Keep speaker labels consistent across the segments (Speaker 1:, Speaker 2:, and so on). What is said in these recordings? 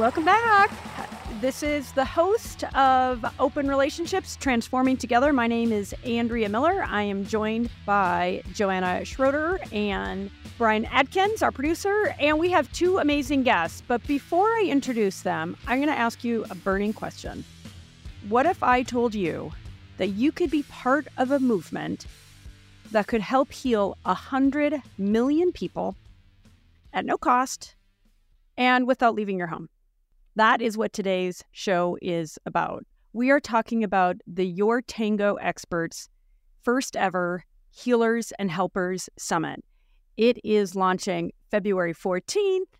Speaker 1: Welcome back. This is the host of Open Relationships Transforming Together. My name is Andrea Miller. I am joined by Joanna Schroeder and Brian Adkins, our producer, and we have two amazing guests. But before I introduce them, I'm going to ask you a burning question. What if I told you that you could be part of a movement that could help heal 100 million people at no cost and without leaving your home? That is what today's show is about. We are talking about the YourTango Experts first ever Healers and Helpers Summit. It is launching February 14th.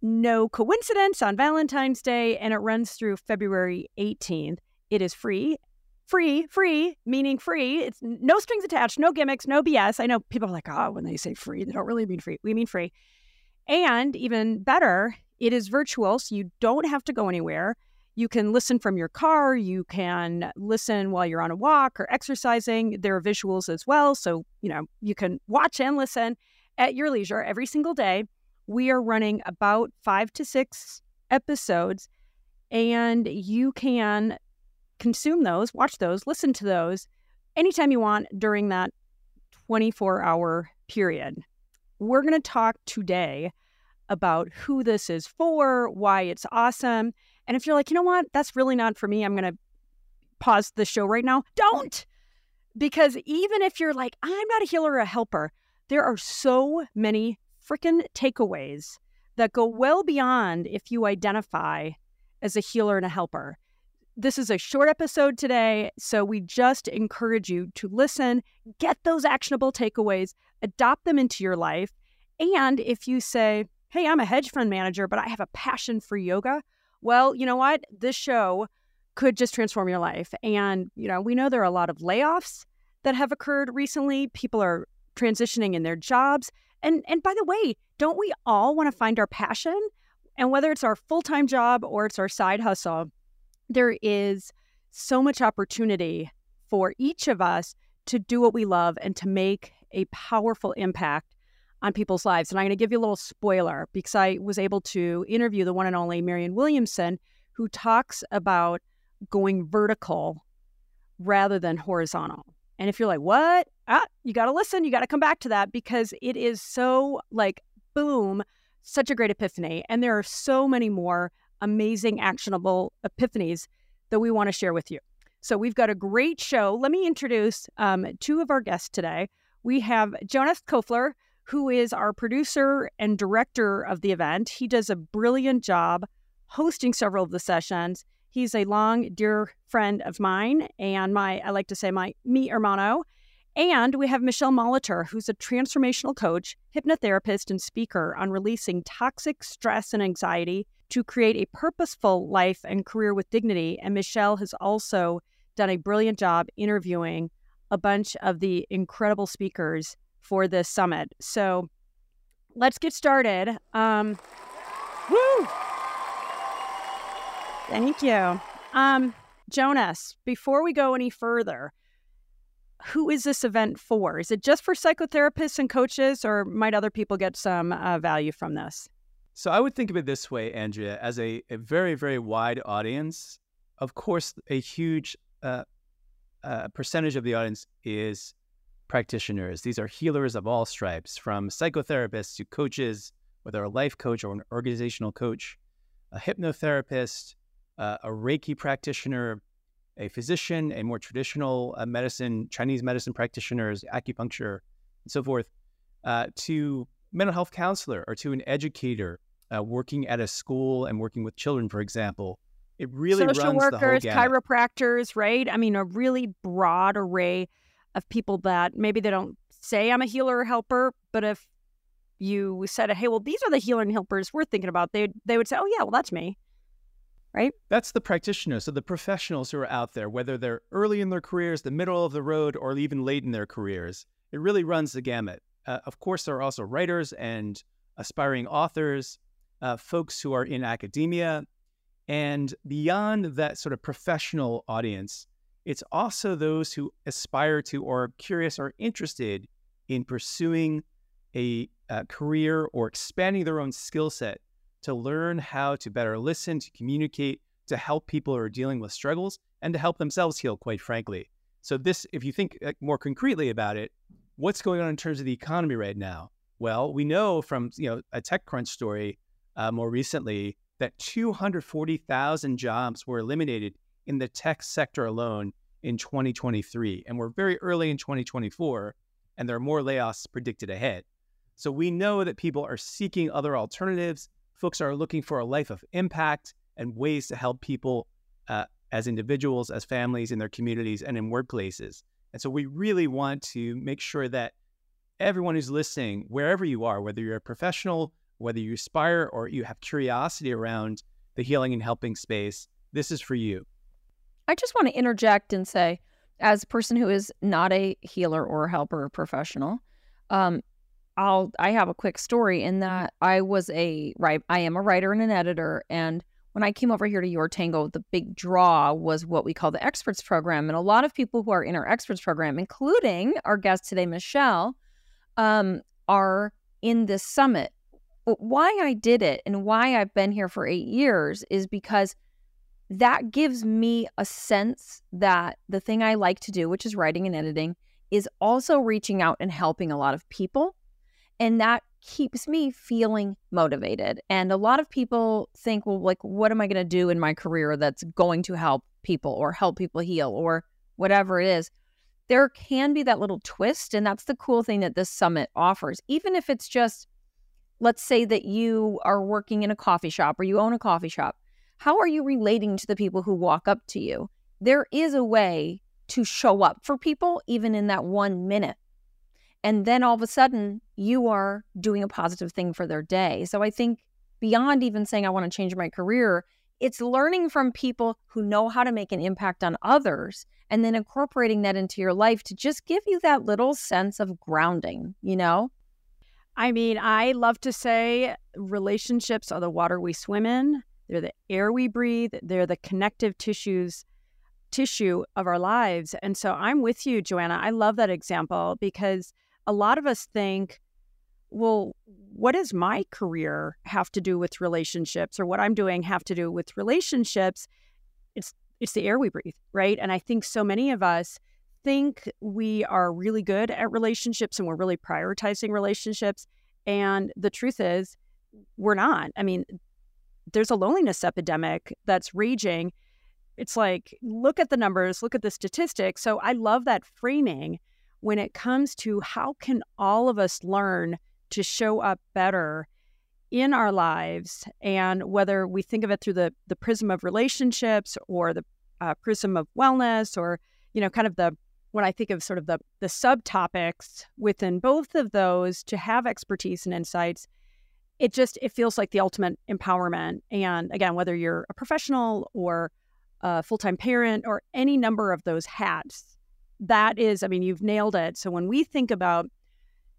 Speaker 1: No coincidence on Valentine's Day, and it runs through February 18th. It is free. Free, free, meaning free. It's no strings attached, no gimmicks, no BS. I know people are like, oh, when they say free, they don't really mean free. We mean free. And even better, it is virtual, so you don't have to go anywhere. You can listen from your car. You can listen while you're on a walk or exercising. There are visuals as well. So, you know, you can watch and listen at your leisure every single day. We are running about five to six episodes, and you can consume those, watch those, listen to those anytime you want during that 24 hour period. We're going to talk today about who this is for, why it's awesome. And if you're like, you know what, that's really not for me, I'm going to pause the show right now. Don't! Because even if you're like, I'm not a healer or a helper, there are so many freaking takeaways that go well beyond if you identify as a healer and a helper. This is a short episode today, so we just encourage you to listen, get those actionable takeaways, adopt them into your life. And if you say, hey, I'm a hedge fund manager, but I have a passion for yoga. Well, you know what? This show could just transform your life. And, you know, we know there are a lot of layoffs that have occurred recently. People are transitioning in their jobs. And and by the way, don't we all want to find our passion? And whether it's our full-time job or it's our side hustle, there is so much opportunity for each of us to do what we love and to make a powerful impact on people's lives. And I'm going to give you a little spoiler because I was able to interview the one and only Marianne Williamson, who talks about going vertical rather than horizontal. And if you're like, what? Ah, you got to listen. You got to come back to that because it is so like, boom, such a great epiphany. And there are so many more amazing, actionable epiphanies that we want to share with you. So we've got a great show. Let me introduce um, two of our guests today. We have Jonas Kofler, who is our producer and director of the event. He does a brilliant job hosting several of the sessions. He's a long, dear friend of mine and my, I like to say, my mi hermano. And we have Michele Molitor, who's a transformational coach, hypnotherapist, and speaker on releasing toxic stress and anxiety to create a purposeful life and career with dignity. And Michele has also done a brilliant job interviewing a bunch of the incredible speakers for this summit. So let's get started. Um, woo! Thank you. Um, Jonas, before we go any further, who is this event for? Is it just for psychotherapists and coaches, or might other people get some uh, value from this?
Speaker 2: So I would think of it this way, Andrea, as a, a very, very wide audience. Of course, a huge uh, uh, percentage of the audience is practitioners. These are healers of all stripes, from psychotherapists to coaches, whether a life coach or an organizational coach, a hypnotherapist, uh, a Reiki practitioner, a physician, a more traditional uh, medicine, Chinese medicine practitioners, acupuncture, and so forth, uh, to mental health counselor or to an educator uh, working at a school and working with children, for example. It really
Speaker 1: social workers, chiropractors, right? I mean, a really broad array of people that maybe they don't say I'm a healer or helper, but if you said, "Hey, well, these are the healer and helpers we're thinking about," they they would say, "Oh yeah, well, that's me." Right?
Speaker 2: That's the practitioners, so the professionals who are out there, whether they're early in their careers, the middle of the road, or even late in their careers. It really runs the gamut. Uh, of course, there are also writers and aspiring authors, uh, folks who are in academia, and beyond that sort of professional audience, it's also those who aspire to or are curious or interested in pursuing a, a career or expanding their own skill set to learn how to better listen, to communicate, to help people who are dealing with struggles, and to help themselves heal, quite frankly. So, this, if you think uh, more concretely about it, what's going on in terms of the economy right now? Well, we know from you know a TechCrunch story uh, more recently that 240,000 jobs were eliminated in the tech sector alone in 2023, and we're very early in 2024, and there are more layoffs predicted ahead. So we know that people are seeking other alternatives. Folks are looking for a life of impact and ways to help people uh, as individuals, as families, in their communities, and in workplaces. And so we really want to make sure that everyone who's listening, wherever you are, whether you're a professional, whether you aspire or you have curiosity around the healing and helping space, this is for you.
Speaker 3: I just want to interject and say, as a person who is not a healer or helper professional, um, I'll I have a quick story in that I was a right I am a writer and an editor and when I came over here to YourTango, the big draw was what we call the experts program. And a lot of people who are in our experts program, including our guest today, Michele, um, are in this summit. But Why I did it and why I've been here for eight years is because that gives me a sense that the thing I like to do, which is writing and editing, is also reaching out and helping a lot of people. And that keeps me feeling motivated. And a lot of people think, well, like, what am I going to do in my career that's going to help people or help people heal or whatever it is? There can be that little twist. And that's the cool thing that this summit offers. Even if it's just, let's say that you are working in a coffee shop or you own a coffee shop. How are you relating to the people who walk up to you? There is a way to show up for people, even in that one minute and then all of a sudden, you are doing a positive thing for their day. So I think beyond even saying, I want to change my career, it's learning from people who know how to make an impact on others and then incorporating that into your life to just give you that little sense of grounding, you know?
Speaker 1: I mean, I love to say relationships are the water we swim in, they're the air we breathe, they're the connective tissues tissue of our lives. And so I'm with you, Joanna. I love that example because a lot of us think, well, what does my career have to do with relationships or what I'm doing have to do with relationships? It's it's the air we breathe, right? And I think so many of us think we are really good at relationships and we're really prioritizing relationships. And the truth is, we're not. I mean, there's a loneliness epidemic that's raging. It's like, look at the numbers, look at the statistics. So I love that framing when it comes to how can all of us learn to show up better in our lives and whether we think of it through the the prism of relationships or the uh, prism of wellness or you know kind of the when I think of sort of the the subtopics within both of those to have expertise and insights it just it feels like the ultimate empowerment and again whether you're a professional or a full-time parent or any number of those hats that is, I mean, you've nailed it. So when we think about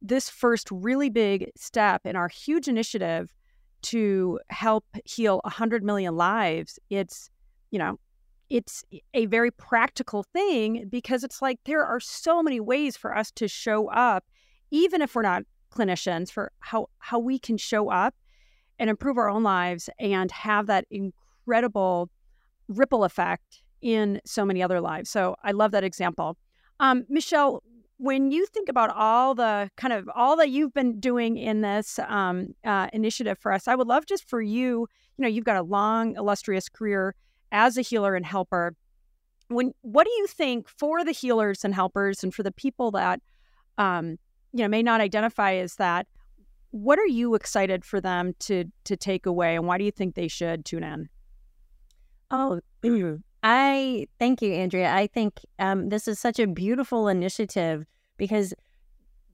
Speaker 1: this first really big step in our huge initiative to help heal 100 million lives, it's, you know, it's a very practical thing because it's like there are so many ways for us to show up, even if we're not clinicians, for how, how we can show up and improve our own lives and have that incredible ripple effect in so many other lives. So I love that example. Um, Michele, when you think about all the kind of all that you've been doing in this um, uh, initiative for us, I would love just for you, you know, you've got a long, illustrious career as a healer and helper. When what do you think for the healers and helpers, and for the people that um, you know may not identify as that? What are you excited for them to to take away, and why do you think they should tune in?
Speaker 4: Oh, I thank you, Andrea. I think um, this is such a beautiful initiative because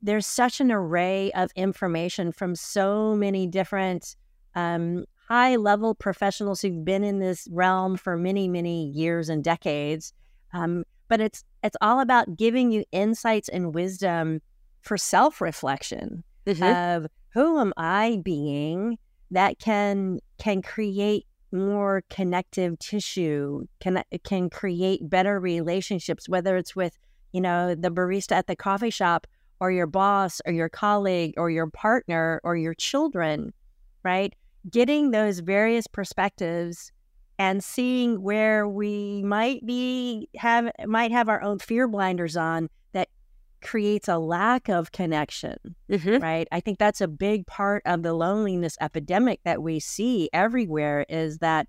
Speaker 4: there's such an array of information from so many different um, high level professionals who've been in this realm for many, many years and decades. Um, but it's it's all about giving you insights and wisdom for self reflection mm-hmm. of who am I being that can can create more connective tissue, can can create better relationships, whether it's with, you know, the barista at the coffee shop or your boss or your colleague or your partner or your children, right? getting those various perspectives and seeing where we might be have might have our own fear blinders on creates a lack of connection
Speaker 1: Mm-hmm.
Speaker 4: right? I think that's a big part of the loneliness epidemic that we see everywhere is that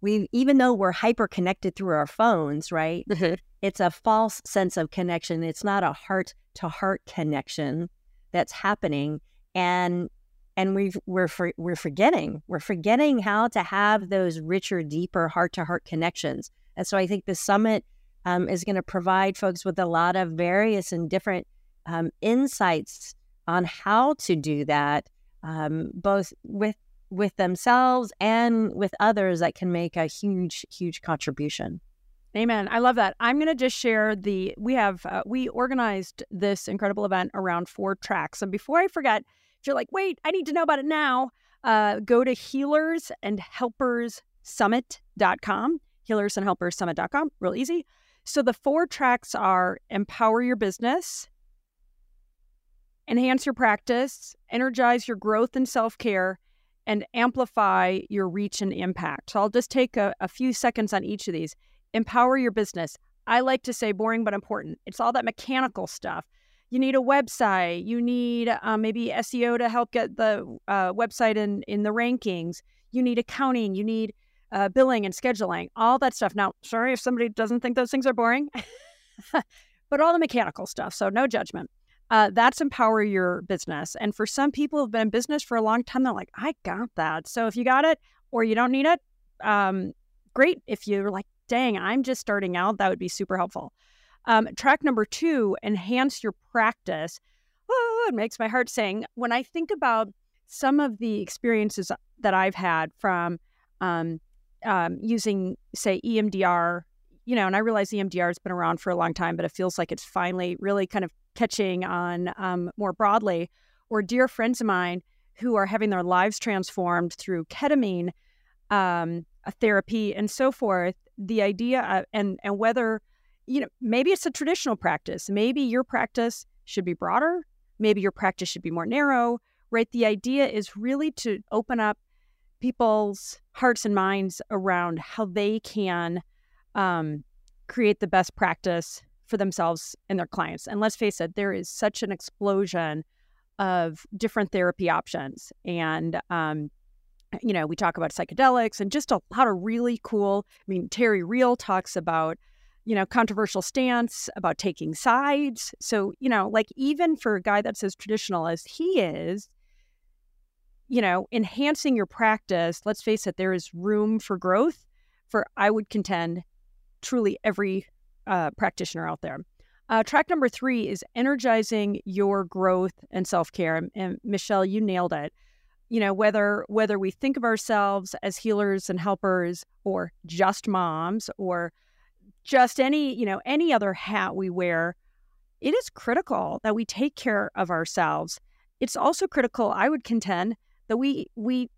Speaker 4: we even though we're hyper connected through our phones right
Speaker 1: Mm-hmm.
Speaker 4: it's a false sense of connection. It's not a heart to heart connection that's happening. And and we've, we're for, we're forgetting. We're forgetting how to have those richer deeper heart to heart connections. And so i think the summit um, is going to provide folks with a lot of various and different um, insights on how to do that um, both with with themselves and with others that can make a huge huge contribution
Speaker 1: Amen. I love that. I'm going to just share the we have uh, we organized this incredible event around four tracks. And before I forget, if you're like, wait, I need to know about it now, uh, go to healers and helpers summit.com, healers and helpers summit.com. Real easy. So the four tracks are empower your business, enhance your practice, energize your growth and self care, and amplify your reach and impact. So I'll just take a, a few seconds on each of these empower your business. I like to say boring but important. It's all that mechanical stuff. You need a website. You need uh, maybe SEO to help get the uh, website in in the rankings. You need accounting. You need uh, billing and scheduling. All that stuff. Now, sorry if somebody doesn't think those things are boring, but all the mechanical stuff. So no judgment. Uh, that's empower your business. And for some people who've been in business for a long time, they're like, I got that. So if you got it or you don't need it, um, great. If you're like, dang, I'm just starting out, that would be super helpful. Um, track number two, enhance your practice. Oh, it makes my heart sing. When I think about some of the experiences that I've had from um, um, using, say, EMDR, you know, and I realize EMDR has been around for a long time, but it feels like it's finally really kind of catching on um, more broadly. Or dear friends of mine who are having their lives transformed through ketamine um, therapy and so forth the idea of, and and whether you know maybe it's a traditional practice. Maybe your practice should be broader. Maybe your practice should be more narrow right? The idea is really to open up people's hearts and minds around how they can um, create the best practice for themselves and their clients and let's face it there is such an explosion of different therapy options and um, you know, we talk about psychedelics and just a lot of really cool. I mean, Terry Real talks about, you know, controversial stance about taking sides. So, you know, like even for a guy that's as traditional as he is, you know, enhancing your practice, let's face it, there is room for growth for, I would contend, truly every uh, practitioner out there. Uh, track number three is energizing your growth and self care. And, and Michele, you nailed it you know whether whether we think of ourselves as healers and helpers or just moms or just any you know any other hat we wear it is critical that we take care of ourselves it's also critical i would contend that we we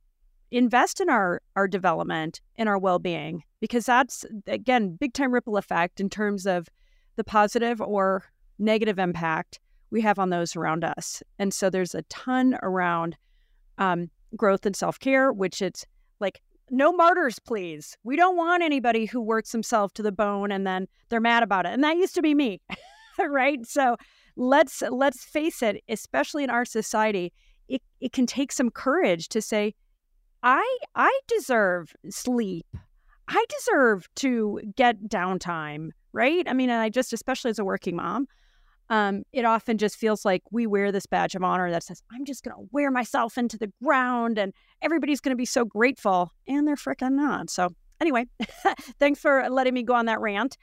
Speaker 1: invest in our our development and our well-being because that's again big time ripple effect in terms of the positive or negative impact we have on those around us and so there's a ton around um, growth and self care, which it's like no martyrs, please. We don't want anybody who works himself to the bone and then they're mad about it. And that used to be me, right? So let's let's face it, especially in our society, it, it can take some courage to say, I I deserve sleep. I deserve to get downtime, right? I mean, and I just, especially as a working mom, um, it often just feels like we wear this badge of honor that says, I'm just going to wear myself into the ground and everybody's going to be so grateful. And they're freaking not. So, anyway, thanks for letting me go on that rant.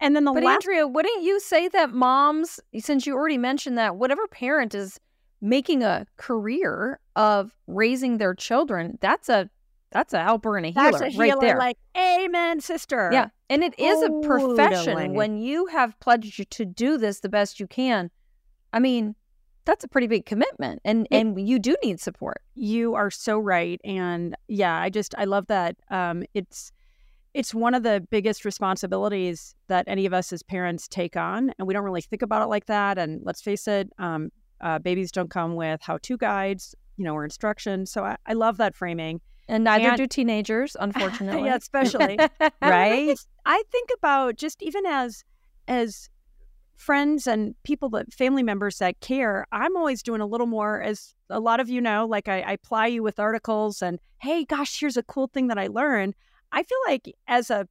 Speaker 1: And then the
Speaker 3: but
Speaker 1: last.
Speaker 3: Andrea, wouldn't you say that moms, since you already mentioned that, whatever parent is making a career of raising their children, that's a that's a helper and a healer,
Speaker 1: that's a
Speaker 3: right there.
Speaker 1: Like, amen, sister.
Speaker 3: Yeah. And it is a profession. When you have pledged to do this the best you can, I mean, that's a pretty big commitment. And
Speaker 1: It-
Speaker 3: and you do need support.
Speaker 1: You are so right. And yeah, I just, I love that. Um, it's, it's one of the biggest responsibilities that any of us as parents take on. And we don't really think about it like that. And let's face it, um, uh, babies don't come with how to guides you know, or instructions. So I, I love that framing.
Speaker 3: And neither
Speaker 1: And-
Speaker 3: do teenagers, unfortunately.
Speaker 1: yeah, especially.
Speaker 4: right?
Speaker 1: I think about just even as as friends and people that family members that care, I'm always doing a little more as a lot of you know, like I, I ply you with articles and hey, gosh, here's a cool thing that I learned. I feel like as a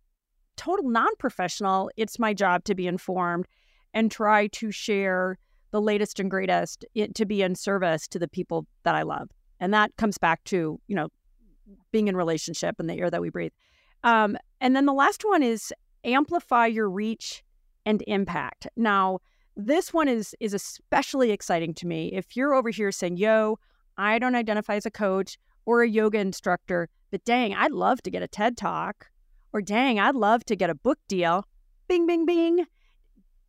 Speaker 1: total non-professional, it's my job to be informed and try to share the latest and greatest it, to be in service to the people that I love. And that comes back to, you know, being in relationship and the air that we breathe. Um, and then the last one is amplify your reach and impact. Now, this one is is especially exciting to me. If you're over here saying, "Yo, I don't identify as a coach or a yoga instructor, but dang, I'd love to get a TED Talk, or dang, I'd love to get a book deal." Bing, bing, bing.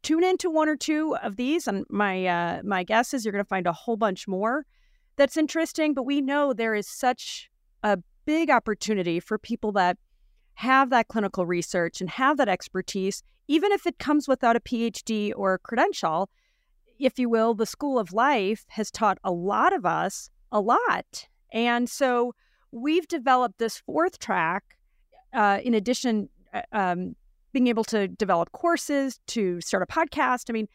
Speaker 1: Tune into one or two of these, and my uh, my guess is you're going to find a whole bunch more that's interesting. But we know there is such a big opportunity for people that have that clinical research and have that expertise, even if it comes without a PhD or a credential. If you will, the school of life has taught a lot of us a lot. And so we've developed this fourth track, uh, in addition, uh, um, being able to develop courses, to start a podcast. I mean,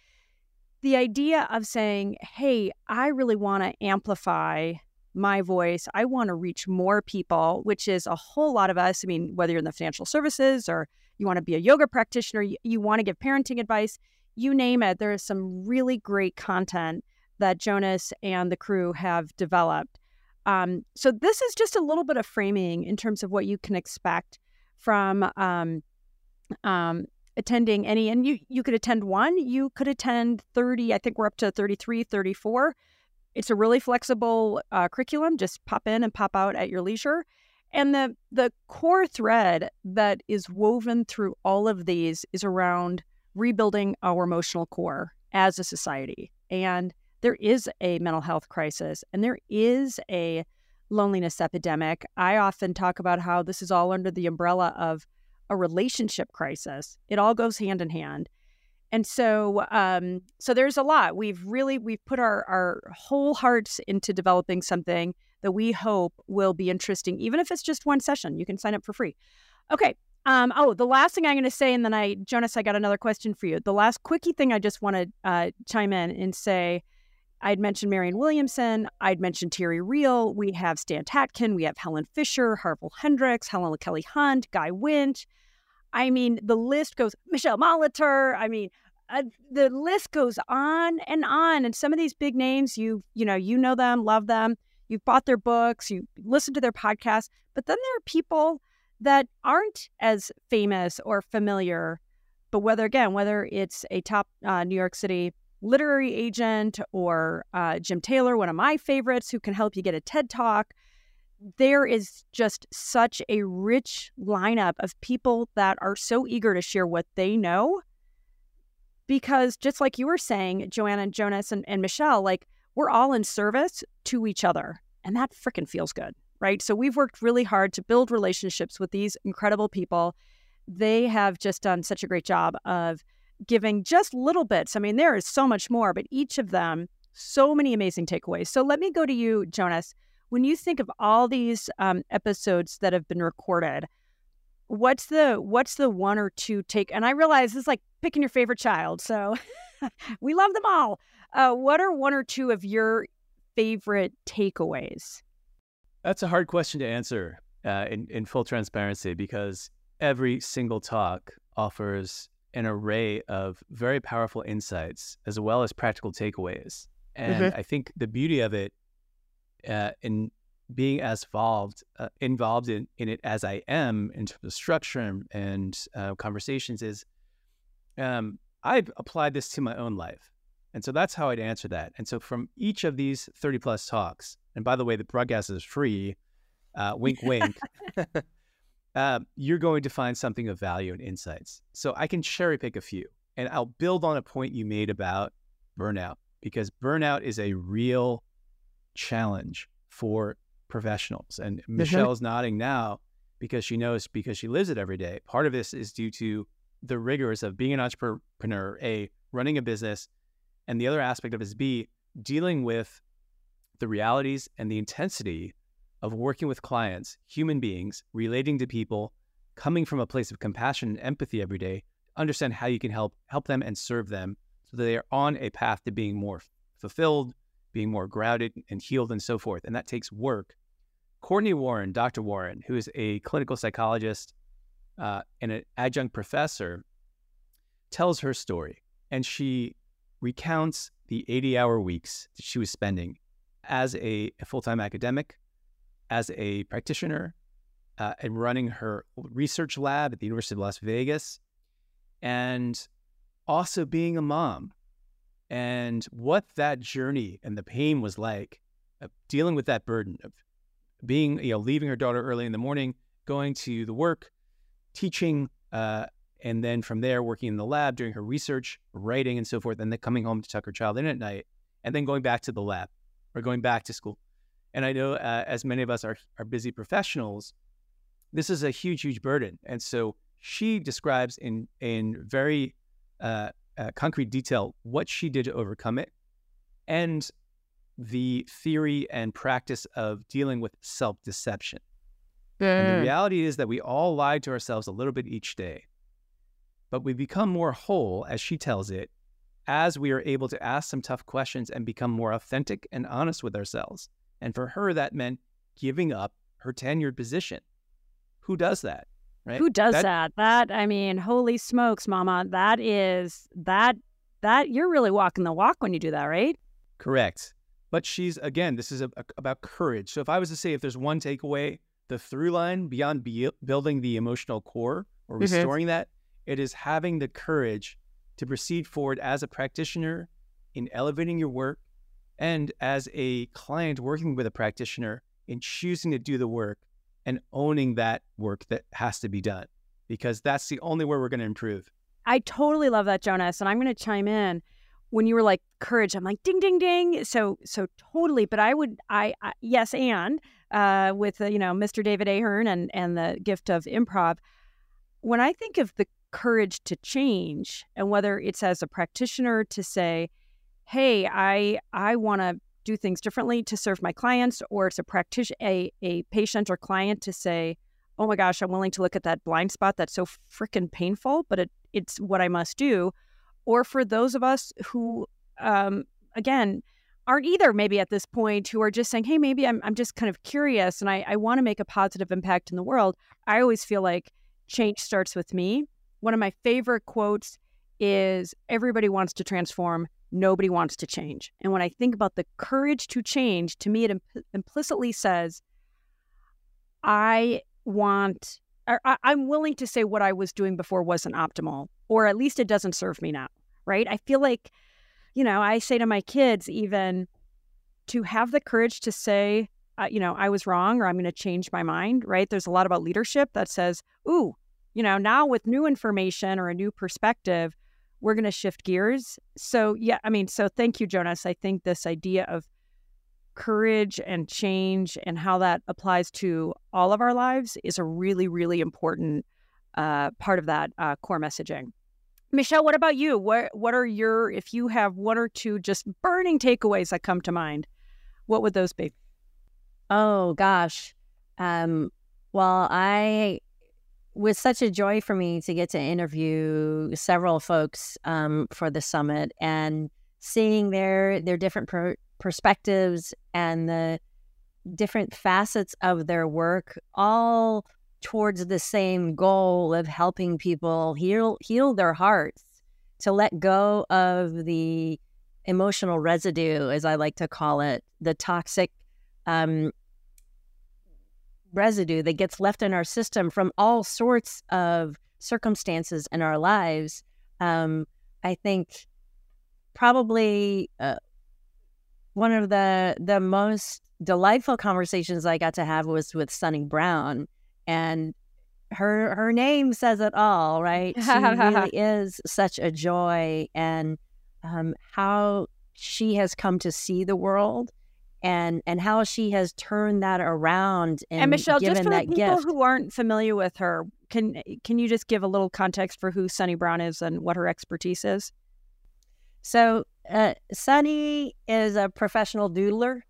Speaker 1: the idea of saying, hey, I really want to amplify my voice. I want to reach more people, which is a whole lot of us. I mean, whether you're in the financial services or you want to be a yoga practitioner, you, you want to give parenting advice, you name it. There is some really great content that Jonas and the crew have developed. Um, so this is just a little bit of framing in terms of what you can expect from um, um, attending any and you you could attend one you could attend 30 i think we're up to 33 34 it's a really flexible uh, curriculum just pop in and pop out at your leisure. And the the core thread that is woven through all of these is around rebuilding our emotional core as a society. And there is a mental health crisis and there is a loneliness epidemic. I often talk about how this is all under the umbrella of a relationship crisis. It all goes hand in hand. And so um, so there's a lot. We've really we've put our our whole hearts into developing something that we hope will be interesting, even if it's just one session. You can sign up for free. Okay. Um, oh, the last thing I'm going to say, and then I, Jonas, I got another question for you. The last quickie thing I just want to uh, chime in and say, I'd mentioned Marianne Williamson. I'd mentioned Terry Real. We have Stan Tatkin. We have Helen Fisher, Harville Hendrix, Helen LaKelly Hunt, Guy Winch. I mean, the list goes, Michele Molitor. I mean, uh, the list goes on and on. And some of these big names, you you know, you know them, love them. You've bought their books, you listen to their podcasts. But then there are people that aren't as famous or familiar. But whether again, whether it's a top uh, New York City literary agent or uh, Jim Taylor, one of my favorites, who can help you get a TED Talk. There is just such a rich lineup of people that are so eager to share what they know. Because just like you were saying, Joanna, and Jonas, and, and Michele, like we're all in service to each other. And that freaking feels good, right? So we've worked really hard to build relationships with these incredible people. They have just done such a great job of giving just little bits. I mean, there is so much more, but each of them, so many amazing takeaways. So let me go to you, Jonas. When you think of all these um, episodes that have been recorded, what's the what's the one or two take? And I realize this is like picking your favorite child, so we love them all. Uh, what are one or two of your favorite takeaways?
Speaker 2: That's a hard question to answer uh, in, in full transparency because every single talk offers an array of very powerful insights as well as practical takeaways. And
Speaker 4: Mhm.
Speaker 2: I think the beauty of it uh, in being as involved, uh, involved in, in it as I am in terms of structure and, and uh, conversations is um, I've applied this to my own life. And so that's how I'd answer that. And so from each of these 30 plus talks, and by the way, the broadcast is free, uh, wink, wink, uh, you're going to find something of value and insights. So I can cherry pick a few and I'll build on a point you made about burnout because burnout is a real challenge for professionals. And Michele's nodding now because she knows because she lives it every day. Part of this is due to the rigors of being an entrepreneur, A, running a business, and the other aspect of it is B, dealing with the realities and the intensity of working with clients, human beings, relating to people, coming from a place of compassion and empathy every day, understand how you can help help them and serve them so that they are on a path to being more fulfilled, being more grounded and healed and so forth. And that takes work. Courtney Warren, Dr. Warren, who is a clinical psychologist uh, and an adjunct professor, tells her story. And she recounts the 80 hour weeks that she was spending as a, a full time academic, as a practitioner, uh, and running her research lab at the University of Las Vegas, and also being a mom. And what that journey and the pain was like, of dealing with that burden of being, you know, leaving her daughter early in the morning, going to the work, teaching, uh, and then from there working in the lab, doing her research, writing, and so forth, and then coming home to tuck her child in at night, and then going back to the lab or going back to school. And I know uh, as many of us are, are busy professionals, this is a huge, huge burden. And so she describes in in very uh, uh, concrete detail what she did to overcome it, and the theory and practice of dealing with self deception. Mm. And the reality is that we all lie to ourselves a little bit each day, but we become more whole, as she tells it, as we are able to ask some tough questions and become more authentic and honest with ourselves. And for her, that meant giving up her tenured position. Who does that?
Speaker 1: Right? Who does that, that? That I mean, holy smokes, mama, that is that that you're really walking the walk when you do that, right?
Speaker 2: Correct. But she's again, this is a, a, about courage. So if I was to say if there's one takeaway, the through line beyond be, building the emotional core or mm-hmm. restoring mm-hmm. that, it is having the courage to proceed forward as a practitioner in elevating your work and as a client working with a practitioner in choosing to do the work and owning that work that has to be done because that's the only way we're going to improve.
Speaker 1: I totally love that, Jonas. And I'm going to chime in. When you were like courage, I'm like ding, ding, ding. So, so totally. But I would, I, I yes, and uh, with uh, you know Mr. David Ahern and and the gift of improv. When I think of the courage to change, and whether it's as a practitioner to say, "Hey, I I want to do things differently to serve my clients, or it's a practitioner, a, a patient or client to say, oh my gosh, I'm willing to look at that blind spot that's so freaking painful, but it, it's what I must do. Or for those of us who, um, again, aren't either maybe at this point who are just saying, hey, maybe I'm, I'm just kind of curious and I, I want to make a positive impact in the world. I always feel like change starts with me. One of my favorite quotes is everybody wants to transform, nobody wants to change. And when I think about the courage to change, to me, it imp- implicitly says, I want, I, I'm willing to say what I was doing before wasn't optimal, or at least it doesn't serve me now, right? I feel like, you know, I say to my kids, even to have the courage to say, uh, you know, I was wrong or I'm going to change my mind, right? There's a lot about leadership that says, ooh, you know, now with new information or a new perspective, we're going to shift gears. So, yeah, I mean, so thank you, Jonas. I think this idea of courage and change and how that applies to all of our lives is a really, really important uh, part of that uh, core messaging. Michele, what about you? What what are your if you have one or two just burning takeaways that come to mind? What would those be?
Speaker 4: Oh gosh. Um, well, I was such a joy for me to get to interview several folks um, for the summit and seeing their their different per- perspectives and the different facets of their work all towards the same goal of helping people heal heal their hearts to let go of the emotional residue as i like to call it the toxic um, residue that gets left in our system from all sorts of circumstances in our lives, um, I think probably uh, one of the the most delightful conversations I got to have was with Sunni Brown, and her her name says it all, right? She really is such a joy, and um, how she has come to see the world and and how she has turned that around and,
Speaker 1: and Michele,
Speaker 4: just
Speaker 1: for
Speaker 4: the
Speaker 1: people
Speaker 4: gift.
Speaker 1: who aren't familiar with her, can can you just give a little context for who Sunni Brown is and what her expertise is?
Speaker 4: So, uh, Sunni is a professional doodler.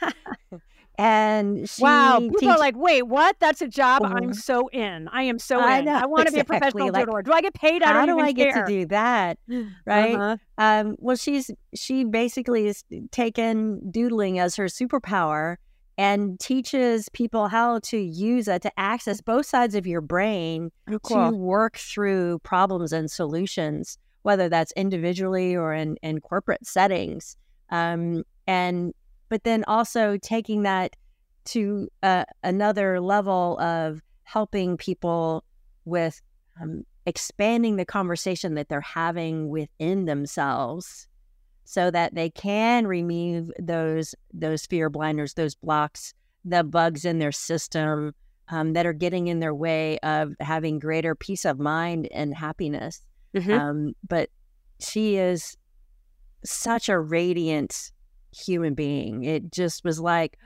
Speaker 4: and she
Speaker 1: wow, people
Speaker 4: teach-
Speaker 1: are like, wait, what? That's a job.
Speaker 4: Mhm.
Speaker 1: I'm so in. I am so
Speaker 4: I
Speaker 1: in.
Speaker 4: know,
Speaker 1: I want to be a professional
Speaker 4: like,
Speaker 1: doodler. Do I get paid? I
Speaker 4: how
Speaker 1: don't
Speaker 4: do
Speaker 1: even
Speaker 4: I get
Speaker 1: care.
Speaker 4: to do that? Right?
Speaker 1: Uh-huh.
Speaker 4: Um, well, she's she basically is taken doodling as her superpower and teaches people how to use it to access both sides of your brain to work through problems and solutions, whether that's individually or in, in corporate settings. Um, and but then also taking that to uh, another level of helping people with um, expanding the conversation that they're having within themselves so that they can remove those those fear blinders those blocks the bugs in their system um, that are getting in their way of having greater peace of mind and happiness
Speaker 1: Mhm.
Speaker 4: um, but she is such a radiant human being it just was like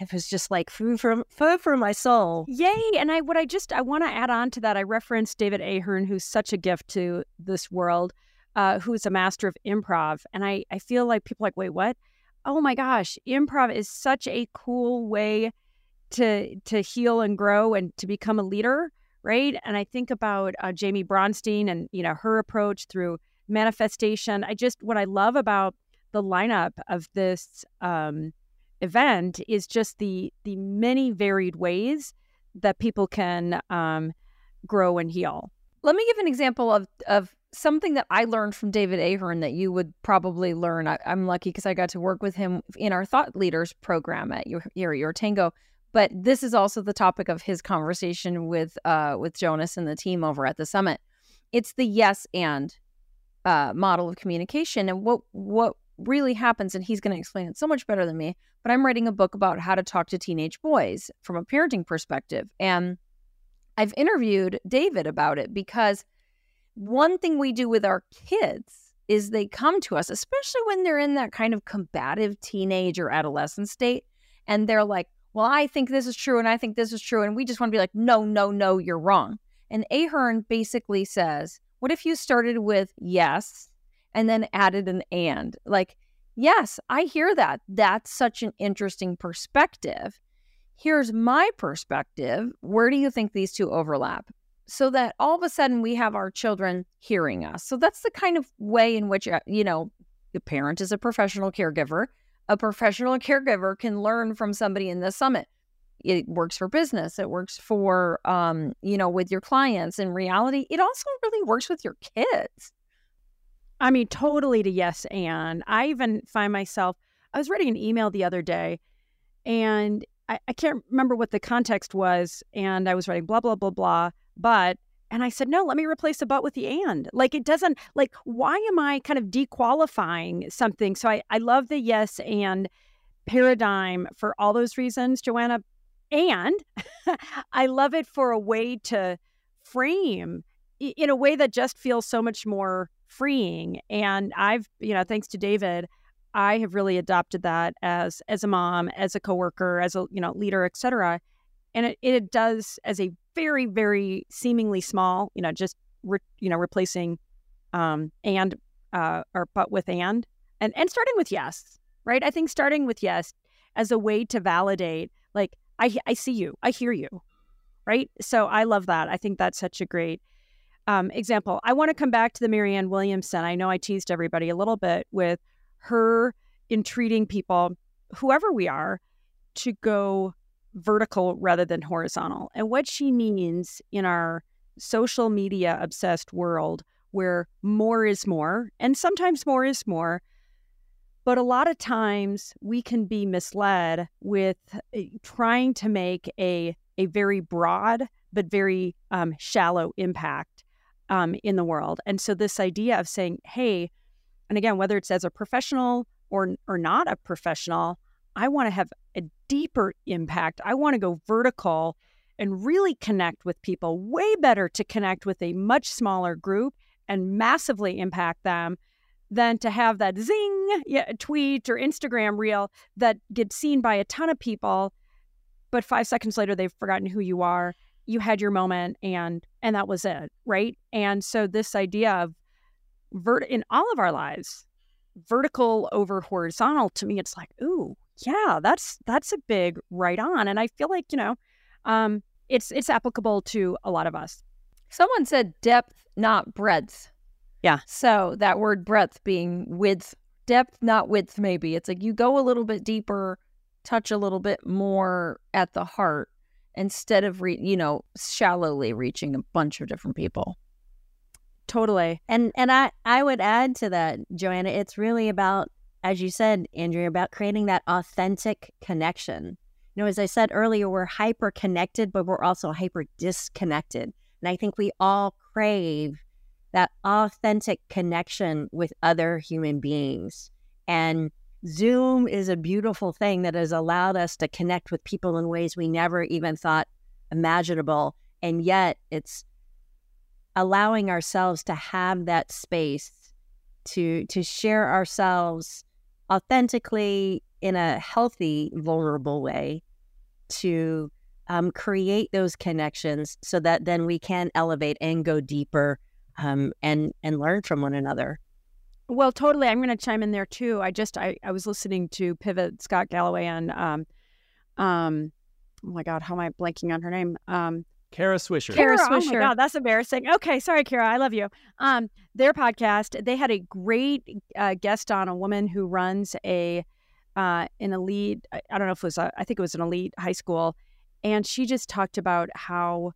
Speaker 4: it was just like food for food for my soul
Speaker 1: Yay! And I what I just I want to add on to that. I referenced David Ahern, who's such a gift to this world, uh, who's a master of improv. And I I feel like people like, wait, what? Oh my gosh, improv is such a cool way to to heal and grow and to become a leader, right? And I think about uh, Jaime Bronstein and you know her approach through manifestation. I just what I love about the lineup of this um, event is just the the many varied ways that people can um, grow and heal.
Speaker 3: Let me give an example of of something that I learned from David Ahern that you would probably learn. I, I'm lucky because I got to work with him in our Thought Leaders program at your your, your Tango. But this is also the topic of his conversation with uh, with Jonas and the team over at the summit. It's the yes and uh, model of communication, and what what really happens. And he's going to explain it so much better than me. But I'm writing a book about how to talk to teenage boys from a parenting perspective, and I've interviewed David about it because one thing we do with our kids is they come to us, especially when they're in that kind of combative teenage or adolescent state, and they're like, Well, I think this is true, and I think this is true. And we just want to be like, No, no, no, you're wrong. And Ahern basically says, What if you started with yes and then added an and? Like, yes, I hear that. That's such an interesting perspective. Here's my perspective. Where do you think these two overlap? so that all of a sudden we have our children hearing us. So that's the kind of way in which, uh, you know, the parent is a professional caregiver. A professional caregiver can learn from somebody in the summit. It works for business. It works for, um, you know, with your clients. In reality, it also really works with your kids.
Speaker 1: I mean, totally to yes and. I even find myself, I was writing an email the other day and I, I can't remember what the context was. And I was writing blah, blah, blah, blah, but, and I said, no, let me replace the but with the and. Like it doesn't, like, why am I kind of dequalifying something? So I, I love the yes and paradigm for all those reasons, Joanna. And I love it for a way to frame in a way that just feels so much more freeing. And I've, you know, thanks to David, I have really adopted that as as a mom, as a coworker, as a you know leader, et cetera. And it, it does as a very very seemingly small, you know, just re, you know replacing um, and uh, or but with and and and starting with yes, right? I think starting with yes as a way to validate, like I I see you, I hear you, right? So I love that. I think that's such a great um, example. I want to come back to the Marianne Williamson. I know I teased everybody a little bit with her entreating people, whoever we are, to go vertical rather than horizontal. And what she means in our social media obsessed world where more is more, and sometimes more is more. But a lot of times we can be misled with uh, trying to make a, a very broad but very um, shallow impact um, in the world. And so, this idea of saying, hey, and again, whether it's as a professional or, or not a professional, I want to have a deeper impact. I want to go vertical and really connect with people. Way better to connect with a much smaller group and massively impact them than to have that zing yeah, tweet or Instagram reel that gets seen by a ton of people, but five seconds later they've forgotten who you are. You had your moment and and that was it, right? And so this idea of vert in all of our lives, vertical over horizontal to me it's like ooh yeah that's that's a big right on and i feel like you know um it's it's applicable to a lot of us
Speaker 3: Someone said depth, not breadth.
Speaker 1: Yeah.
Speaker 3: So that word breadth being width, depth, not width, maybe. It's like you go a little bit deeper, touch a little bit more at the heart instead of, re- you know, shallowly reaching a bunch of different people.
Speaker 1: totally
Speaker 4: And and I I would add to that, Joanna, it's really about, as you said, Andrea, about creating that authentic connection. You know, as I said earlier, we're hyper connected, but we're also hyper disconnected. And I think we all crave that authentic connection with other human beings. And Zoom is a beautiful thing that has allowed us to connect with people in ways we never even thought imaginable. And yet it's allowing ourselves to have that space to to share ourselves authentically in a healthy, vulnerable way to um, create those connections so that then we can elevate and go deeper um, and and learn from one another.
Speaker 1: Well, totally. I'm going to chime in there too. I just I, I was listening to Pivot Scott Galloway and um um oh my god, how am I blanking on her name? Um
Speaker 2: Kara Swisher.
Speaker 3: Kara
Speaker 1: Oh my
Speaker 3: Swisher.
Speaker 1: god, that's embarrassing. Okay, sorry, Kara. I love you. Um, their podcast. They had a great uh, guest on a woman who runs a uh, an elite. I I don't know if it was. A, I think it was an elite high school, and she just talked about how.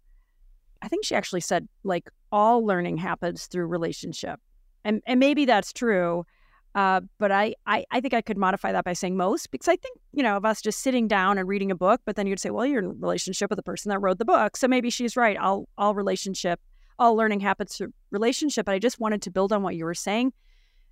Speaker 1: I think she actually said like all learning happens through relationship, and and maybe that's true. Uh, but I, I, I think I could modify that by saying most because I think, you know, of us just sitting down and reading a book, but then you'd say, well, you're in relationship with the person that wrote the book. So maybe she's right. All, all relationship, all learning happens through relationship. But I just wanted to build on what you were saying,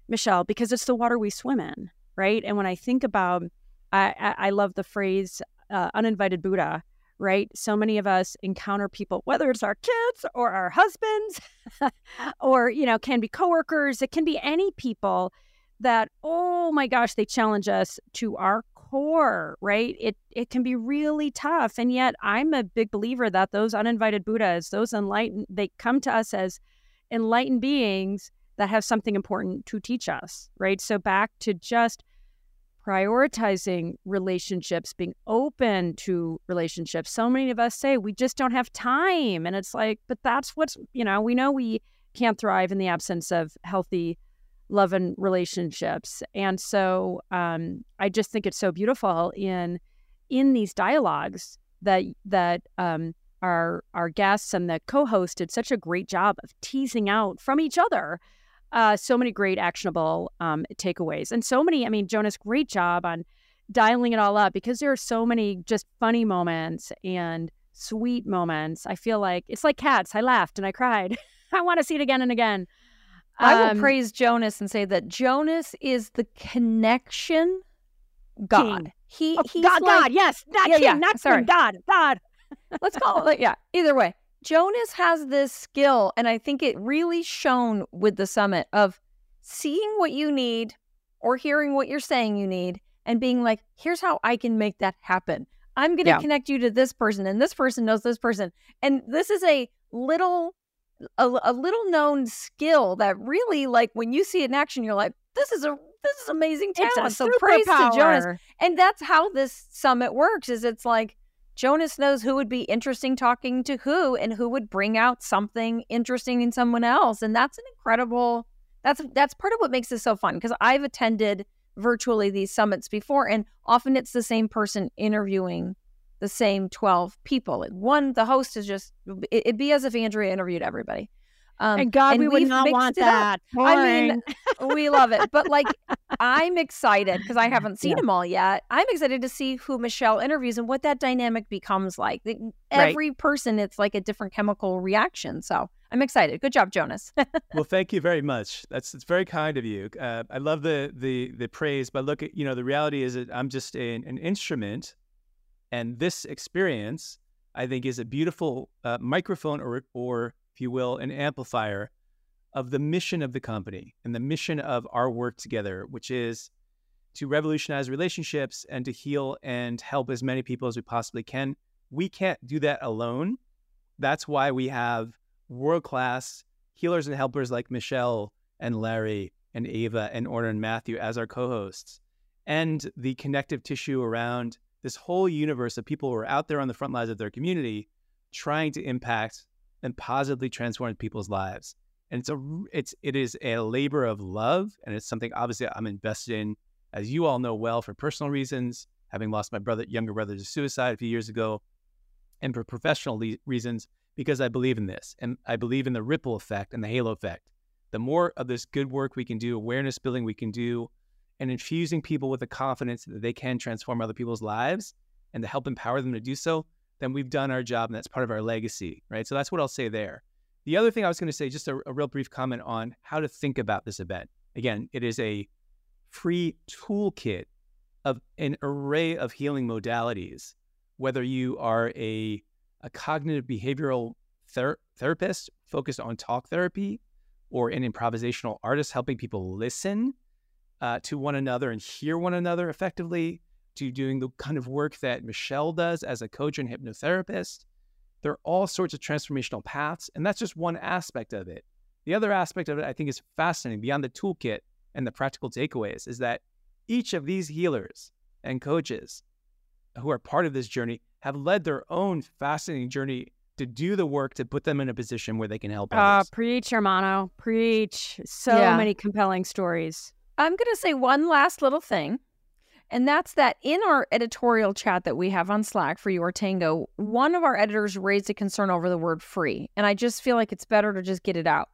Speaker 1: Michele, because it's the water we swim in, right? And when I think about, I, I, I love the phrase uh, uninvited Buddha, right? So many of us encounter people, whether it's our kids or our husbands, or, you know, can be coworkers, it can be any people that oh my gosh they challenge us to our core right it it can be really tough and yet i'm a big believer that those uninvited buddhas those enlightened they come to us as enlightened beings that have something important to teach us right so back to just prioritizing relationships being open to relationships. So many of us say we just don't have time. And it's like but that's what's you know we know we can't thrive in the absence of healthy love and relationships. And so um, i just think it's so beautiful in in these dialogues that that um, our our guests and the co-host did such a great job of teasing out from each other uh, so many great actionable um, takeaways and so many i mean jonas great job on dialing it all up because there are so many just funny moments and sweet moments i feel like it's like cats i laughed and i cried i want to see it again and again
Speaker 3: I will
Speaker 1: Um,
Speaker 3: praise Jonas and say that Jonas is the connection God.
Speaker 1: King.
Speaker 3: He
Speaker 1: Oh,
Speaker 3: he's
Speaker 1: God,
Speaker 3: like,
Speaker 1: God, yes, not
Speaker 3: Yeah,
Speaker 1: king,
Speaker 3: yeah,
Speaker 1: not
Speaker 3: sorry.
Speaker 1: king, God, God.
Speaker 3: let's call it yeah either way jonas has this skill and i think it really shown with the summit of seeing what you need or hearing what you're saying you need and being like here's how i can make that happen. I'm going to
Speaker 1: Yeah.
Speaker 3: connect you to this person and this person knows this person. And this is a little a, a little known skill that really like when you see it in action you're like this is a this is amazing talent. So praise to jonas. and that's how this summit works is it's like Jonas knows who would be interesting talking to who and who would bring out something interesting in someone else and that's an incredible that's that's part of what makes this so fun because I've attended virtually these summits before and often it's the same person interviewing the same 12 people. One the host is just it- it'd be as if Andrea interviewed everybody um,
Speaker 1: and God, we would not want that.
Speaker 3: I mean, we love it. But like, I'm excited because I haven't seen
Speaker 1: Yeah.
Speaker 3: them all yet. I'm excited to see who Michele interviews and what that dynamic becomes like. The-
Speaker 1: Right.
Speaker 3: Every person, it's like a different chemical reaction. So I'm excited. Good job, Jonas.
Speaker 2: well, thank you very much. That's it's very kind of you. Uh, I love the the the praise, but look at you know the reality is that I'm just an, an instrument, and this experience I think is a beautiful uh, microphone or or if you will an amplifier of the mission of the company and the mission of our work together, which is to revolutionize relationships and to heal and help as many people as we possibly can. We can't do that alone. That's why we have world class healers and helpers like Michele and Larry and Ava and Orna and Matthew as our co-hosts, and the connective tissue around this whole universe of people who are out there on the front lines of their community, trying to impact and positively transform people's lives. And it's a it's it is a labor of love, and it's something obviously I'm invested in, as you all know well, for personal reasons, having lost my brother, younger brother to suicide a few years ago, and for professional le- reasons because I believe in this, and I believe in the ripple effect and the halo effect. The more of this good work we can do, awareness building we can do, and infusing people with the confidence that they can transform other people's lives and to help empower them to do so, then we've done our job and that's part of our legacy, right? So that's what I'll say there. The other thing I was going to say, just a, a real brief comment on how to think about this event. Again, it is a free toolkit of an array of healing modalities, whether you are a, a cognitive behavioral ther- therapist focused on talk therapy or an improvisational artist helping people listen uh, to one another and hear one another effectively, to doing the kind of work that Michele does as a coach and hypnotherapist. There are all sorts of transformational paths, and that's just one aspect of it. The other aspect of it I think is fascinating beyond the toolkit and the practical takeaways is that each of these healers and coaches who are part of this journey have led their own fascinating journey to do the work to put them in a position where they can help
Speaker 1: Uh,
Speaker 2: others.
Speaker 1: preach, Hermano. Preach. So
Speaker 3: Yeah.
Speaker 1: many compelling stories.
Speaker 3: I'm going to say one last little thing. And that's that in our editorial chat that we have on Slack for YourTango, one of our editors raised a concern over the word free. And I just feel like it's better to just get it out.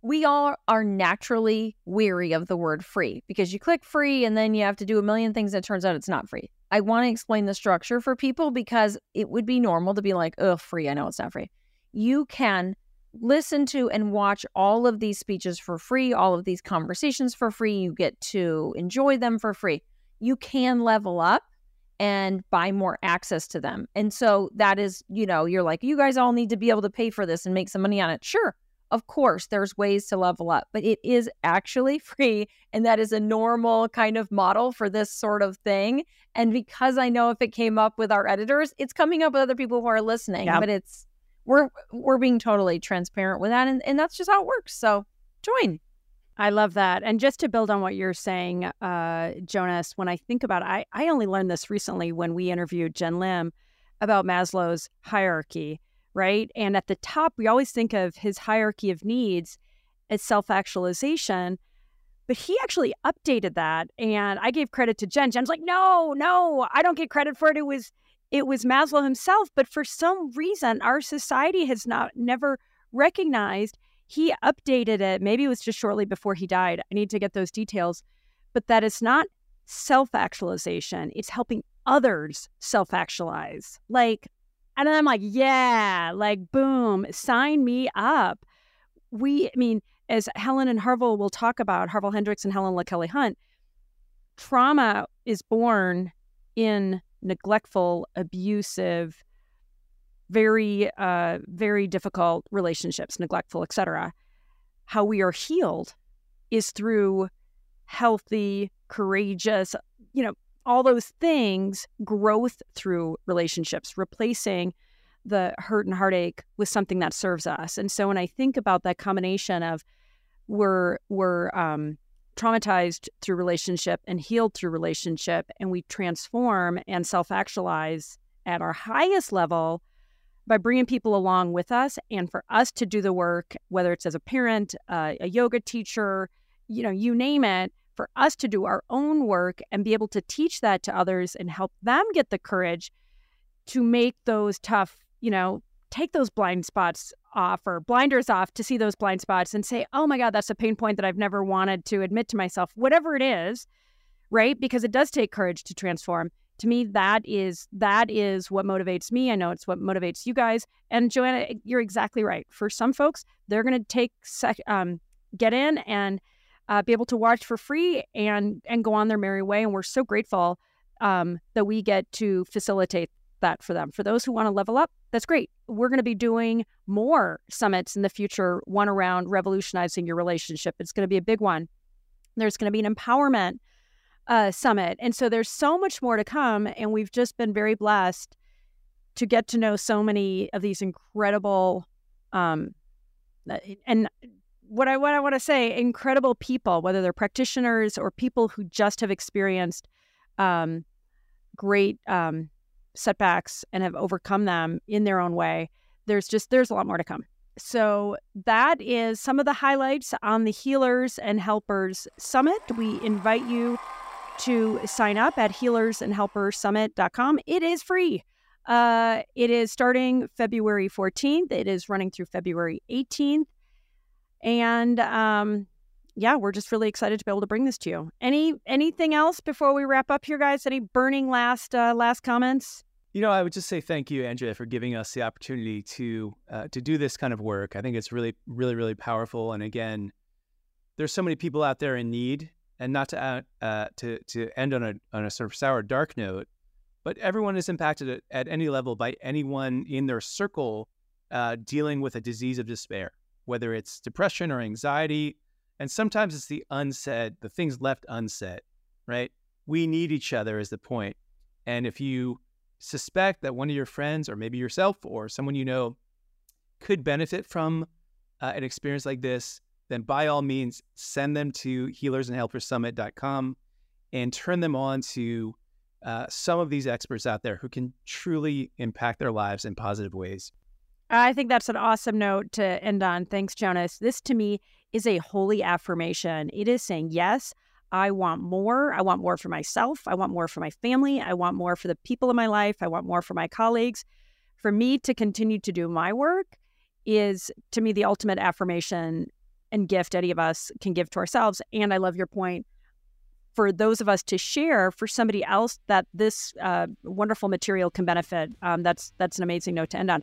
Speaker 3: We all are naturally weary of the word free because you click free and then you have to do a million things and it turns out it's not free. I want to explain the structure for people because it would be normal to be like, oh, free. I know it's not free. You can listen to and watch all of these speeches for free, all of these conversations for free. You get to enjoy them for free. You can level up and buy more access to them. And so that is, you know, you're like, you guys all need to be able to pay for this and make some money on it. Sure. Of course, there's ways to level up, but it is actually free. And that is a normal kind of model for this sort of thing. And because I know if it came up with our editors, it's coming up with other people who are listening.
Speaker 1: Yep.
Speaker 3: But it's we're we're being totally transparent with that and, and that's just how it works. So join.
Speaker 1: I love that. And just to build on what you're saying, uh, Jonas, when I think about it, I, I only learned this recently when we interviewed Jen Lim about Maslow's hierarchy, right? And at the top, we always think of his hierarchy of needs as self actualization. But he actually updated that. And I gave credit to Jen. Jen's like, no, no, I don't get credit for it. It was it was Maslow himself. But for some reason, our society has not never recognized he updated it. Maybe it was just shortly before he died. I need to get those details. But that is not self actualization, it's helping others self actualize. Like, and then I'm like, yeah, like, boom, sign me up. We, I mean, as Helen and Harville will talk about, Harville Hendrix and Helen LaKelly Hunt, trauma is born in neglectful, abusive, very uh very difficult relationships neglectful etc how we are healed is through healthy courageous you know all those things growth through relationships replacing the hurt and heartache with something that serves us. And so when i think about that combination of we're we're um traumatized through relationship and healed through relationship and we transform and self-actualize at our highest level by bringing people along with us and for us to do the work, whether it's as a parent, uh, a yoga teacher, you know, you name it, for us to do our own work and be able to teach that to others and help them get the courage to make those tough, you know, take those blind spots off or blinders off to see those blind spots and say, oh my God, that's a pain point that I've never wanted to admit to myself, whatever it is, right? Because it does take courage to transform to me that is that is what motivates me. I know it's what motivates you guys. And joanna you're exactly right. For some folks they're going to take sec- um, get in and uh, be able to watch for free and and go on their merry way. And we're so grateful um, that we get to facilitate that for them. For those who want to level up that's great. We're going to be doing more summits in the future one around revolutionizing your relationship. It's going to be a big one. There's going to be an empowerment uh, summit. And so there's so much more to come. And we've just been very blessed to get to know so many of these incredible um, and what I what I want to say, incredible people, whether they're practitioners or people who just have experienced um, great um, setbacks and have overcome them in their own way. There's just there's a lot more to come. So that is some of the highlights on the Healers and Helpers Summit. We invite you to sign up at healersandhelperssummit.com. It is free. Uh, it is starting February 14th. It is running through February 18th. And um, yeah, we're just really excited to be able to bring this to you. Any anything else before we wrap up here, guys? Any burning last uh, last comments?
Speaker 2: You know, I would just say thank you, Andrea, for giving us the opportunity to uh, to do this kind of work. I think it's really, really, really powerful. And again, there's so many people out there in need, and not to uh, to to end on a on a sort of sour, dark note, but everyone is impacted at, at any level by anyone in their circle uh, dealing with a disease of despair whether it's depression or anxiety. And sometimes it's the unsaid, the things left unsaid, right? We need each other, is the point. And if you suspect that one of your friends, or maybe yourself, or someone you know, could benefit from uh, an experience like this, then by all means, send them to healersandhelperssummit.com and turn them on to uh, some of these experts out there who can truly impact their lives in positive ways.
Speaker 1: I think that's an awesome note to end on. Thanks, Jonas. This to me is a holy affirmation. It is saying, yes, I want more. I want more for myself. I want more for my family. I want more for the people in my life. I want more for my colleagues. For me to continue to do my work is to me the ultimate affirmation and gift any of us can give to ourselves. And I love your point for those of us to share for somebody else that this uh, wonderful material can benefit. Um, that's that's an amazing note to end on.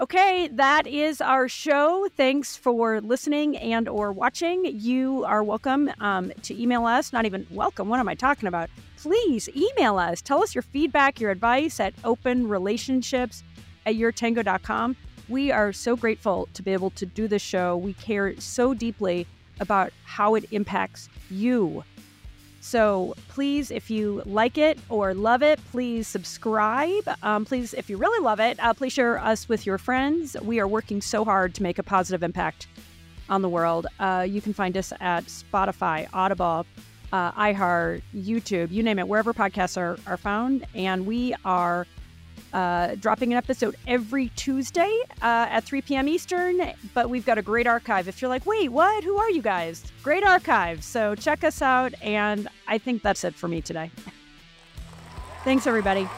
Speaker 1: Okay, that is our show. Thanks for listening and or watching. You are welcome um, to email us. Not even welcome. What am I talking about? Please email us. Tell us your feedback, your advice at openrelationships at yourtango.com. We are so grateful to be able to do this show. We care so deeply about how it impacts you so please, if you like it or love it, please subscribe. Um, please, if you really love it, uh, please share us with your friends. We are working so hard to make a positive impact on the world. Uh, you can find us at Spotify, Audible, uh, iHeart, YouTube, you name it, wherever podcasts are, are found. And we are uh, dropping an episode every Tuesday uh, at 3 p.m. Eastern. But we've got a great archive. If you're like, wait, what? Who are you guys? Great archive. So check us out. And I think that's it for me today. Thanks, everybody.